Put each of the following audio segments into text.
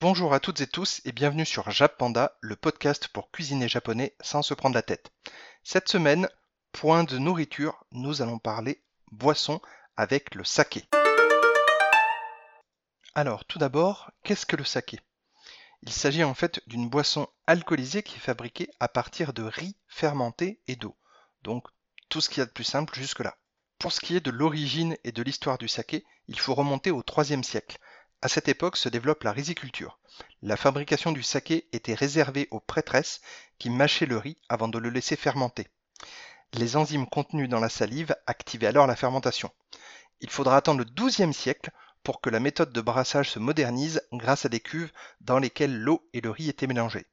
Bonjour à toutes et tous et bienvenue sur Japanda, le podcast pour cuisiner japonais sans se prendre la tête. Cette semaine, point de nourriture, nous allons parler boisson avec le saké. Alors, tout d'abord, qu'est-ce que le saké? Il s'agit en fait d'une boisson alcoolisée qui est fabriquée à partir de riz fermenté et d'eau. Donc, tout ce qu'il y a de plus simple jusque-là. Pour ce qui est de l'origine et de l'histoire du saké, il faut remonter au IIIe siècle. À cette époque se développe la riziculture. La fabrication du saké était réservée aux prêtresses qui mâchaient le riz avant de le laisser fermenter. Les enzymes contenues dans la salive activaient alors la fermentation. Il faudra attendre le XIIe siècle pour que la méthode de brassage se modernise grâce à des cuves dans lesquelles l'eau et le riz étaient mélangés.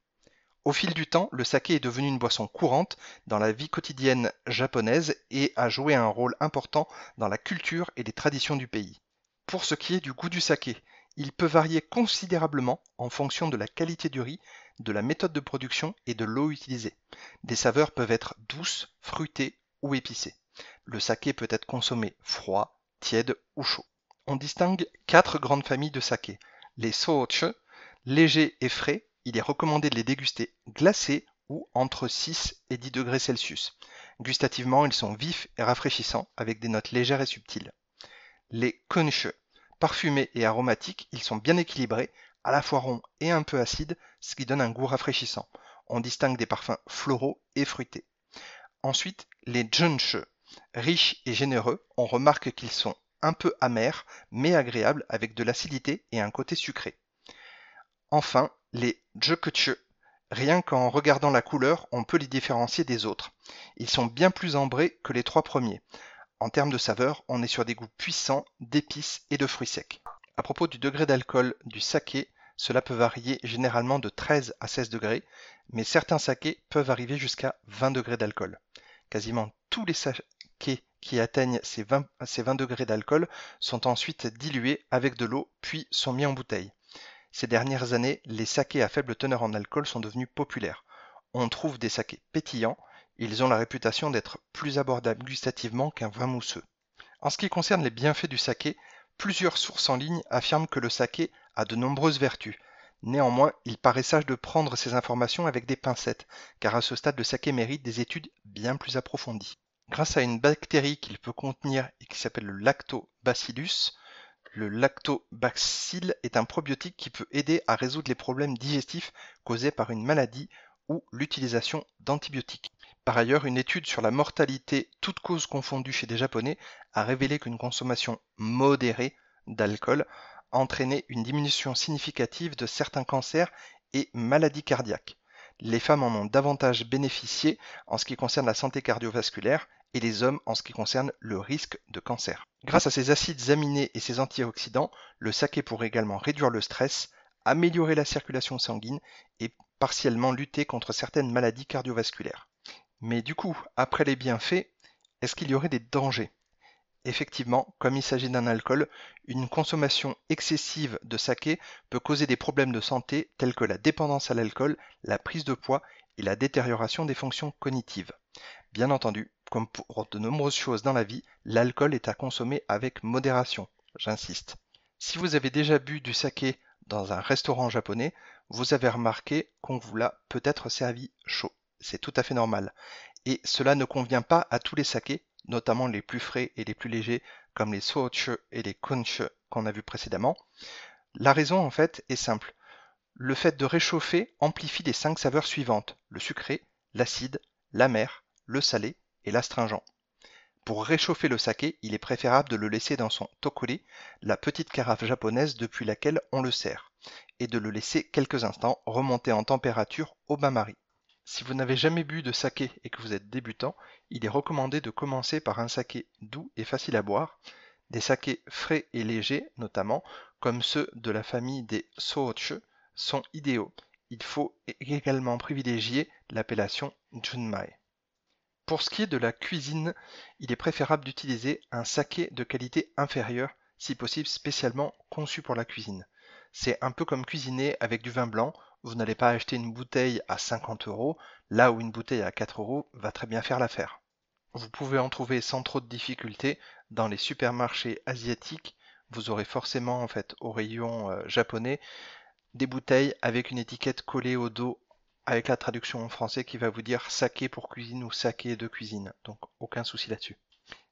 Au fil du temps, le saké est devenu une boisson courante dans la vie quotidienne japonaise et a joué un rôle important dans la culture et les traditions du pays. Pour ce qui est du goût du saké, il peut varier considérablement en fonction de la qualité du riz, de la méthode de production et de l'eau utilisée. Des saveurs peuvent être douces, fruitées ou épicées. Le saké peut être consommé froid, tiède ou chaud. On distingue quatre grandes familles de saké. Les soche, légers et frais, il est recommandé de les déguster glacés ou entre 6 et 10 degrés Celsius. Gustativement, ils sont vifs et rafraîchissants avec des notes légères et subtiles. Les kunche, Parfumés et aromatiques, ils sont bien équilibrés, à la fois ronds et un peu acides, ce qui donne un goût rafraîchissant. On distingue des parfums floraux et fruités. Ensuite, les junche, riches et généreux, on remarque qu'ils sont un peu amers, mais agréables avec de l'acidité et un côté sucré. Enfin, les jukuchu, rien qu'en regardant la couleur, on peut les différencier des autres. Ils sont bien plus ambrés que les trois premiers. En termes de saveur, on est sur des goûts puissants d'épices et de fruits secs. À propos du degré d'alcool du saké, cela peut varier généralement de 13 à 16 degrés, mais certains sakés peuvent arriver jusqu'à 20 degrés d'alcool. Quasiment tous les sakés qui atteignent ces 20, ces 20 degrés d'alcool sont ensuite dilués avec de l'eau puis sont mis en bouteille. Ces dernières années, les sakés à faible teneur en alcool sont devenus populaires. On trouve des sakés pétillants, ils ont la réputation d'être plus abordables gustativement qu'un vin mousseux. En ce qui concerne les bienfaits du saké, plusieurs sources en ligne affirment que le saké a de nombreuses vertus. Néanmoins, il paraît sage de prendre ces informations avec des pincettes, car à ce stade le saké mérite des études bien plus approfondies. Grâce à une bactérie qu'il peut contenir et qui s'appelle le lactobacillus, le lactobacille est un probiotique qui peut aider à résoudre les problèmes digestifs causés par une maladie ou l'utilisation d'antibiotiques. Par ailleurs, une étude sur la mortalité toutes causes confondues chez des Japonais a révélé qu'une consommation modérée d'alcool entraînait une diminution significative de certains cancers et maladies cardiaques. Les femmes en ont davantage bénéficié en ce qui concerne la santé cardiovasculaire et les hommes en ce qui concerne le risque de cancer. Grâce à ces acides aminés et ces antioxydants, le saké pourrait également réduire le stress, améliorer la circulation sanguine et partiellement lutter contre certaines maladies cardiovasculaires. Mais du coup, après les bienfaits, est-ce qu'il y aurait des dangers? Effectivement, comme il s'agit d'un alcool, une consommation excessive de saké peut causer des problèmes de santé tels que la dépendance à l'alcool, la prise de poids et la détérioration des fonctions cognitives. Bien entendu, comme pour de nombreuses choses dans la vie, l'alcool est à consommer avec modération, j'insiste. Si vous avez déjà bu du saké dans un restaurant japonais, vous avez remarqué qu'on vous l'a peut-être servi chaud c'est tout à fait normal. Et cela ne convient pas à tous les sakés, notamment les plus frais et les plus légers, comme les soche et les kunche qu'on a vus précédemment. La raison, en fait, est simple. Le fait de réchauffer amplifie les cinq saveurs suivantes, le sucré, l'acide, l'amer, le salé et l'astringent. Pour réchauffer le saké, il est préférable de le laisser dans son tokuri, la petite carafe japonaise depuis laquelle on le sert, et de le laisser quelques instants remonter en température au bain-marie. Si vous n'avez jamais bu de saké et que vous êtes débutant, il est recommandé de commencer par un saké doux et facile à boire. Des sakés frais et légers, notamment, comme ceux de la famille des Soche, sont idéaux. Il faut également privilégier l'appellation Junmai. Pour ce qui est de la cuisine, il est préférable d'utiliser un saké de qualité inférieure, si possible spécialement conçu pour la cuisine. C'est un peu comme cuisiner avec du vin blanc vous n'allez pas acheter une bouteille à 50 euros, là où une bouteille à 4 euros va très bien faire l'affaire. Vous pouvez en trouver sans trop de difficultés dans les supermarchés asiatiques. Vous aurez forcément en fait au rayon euh, japonais des bouteilles avec une étiquette collée au dos avec la traduction en français qui va vous dire saké pour cuisine ou saké de cuisine. Donc aucun souci là-dessus.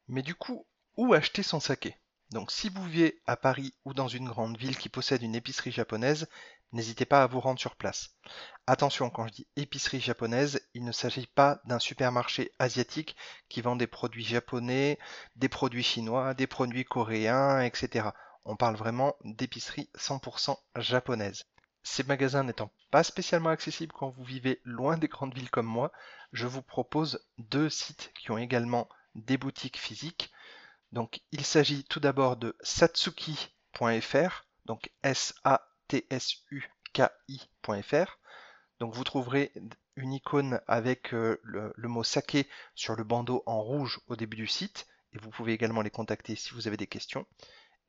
Mais du coup, où acheter son saké? Donc si vous vivez à Paris ou dans une grande ville qui possède une épicerie japonaise, n'hésitez pas à vous rendre sur place. Attention, quand je dis épicerie japonaise, il ne s'agit pas d'un supermarché asiatique qui vend des produits japonais, des produits chinois, des produits coréens, etc. On parle vraiment d'épicerie 100% japonaise. Ces magasins n'étant pas spécialement accessibles quand vous vivez loin des grandes villes comme moi, je vous propose deux sites qui ont également des boutiques physiques. Donc il s'agit tout d'abord de satsuki.fr, donc S-A-T-S-U-K-I.fr. Donc vous trouverez une icône avec euh, le, le mot saké sur le bandeau en rouge au début du site et vous pouvez également les contacter si vous avez des questions.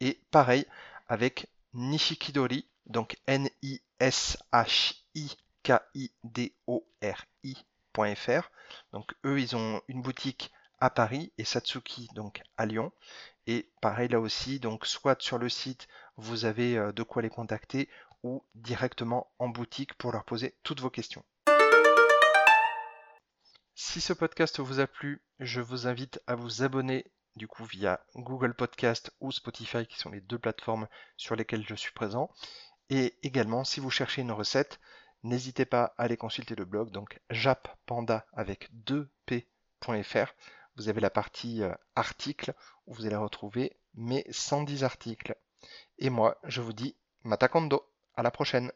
Et pareil avec Nishikidori, donc N-I-S-H-I-K-I-D-O-R-I.fr. Donc eux, ils ont une boutique à Paris et Satsuki donc à Lyon. Et pareil là aussi, donc soit sur le site, vous avez euh, de quoi les contacter ou directement en boutique pour leur poser toutes vos questions. Si ce podcast vous a plu, je vous invite à vous abonner du coup via Google Podcast ou Spotify qui sont les deux plateformes sur lesquelles je suis présent. Et également, si vous cherchez une recette, n'hésitez pas à aller consulter le blog, donc jappanda avec 2p.fr. Vous avez la partie euh, articles où vous allez retrouver mes 110 articles. Et moi, je vous dis Matakondo, à la prochaine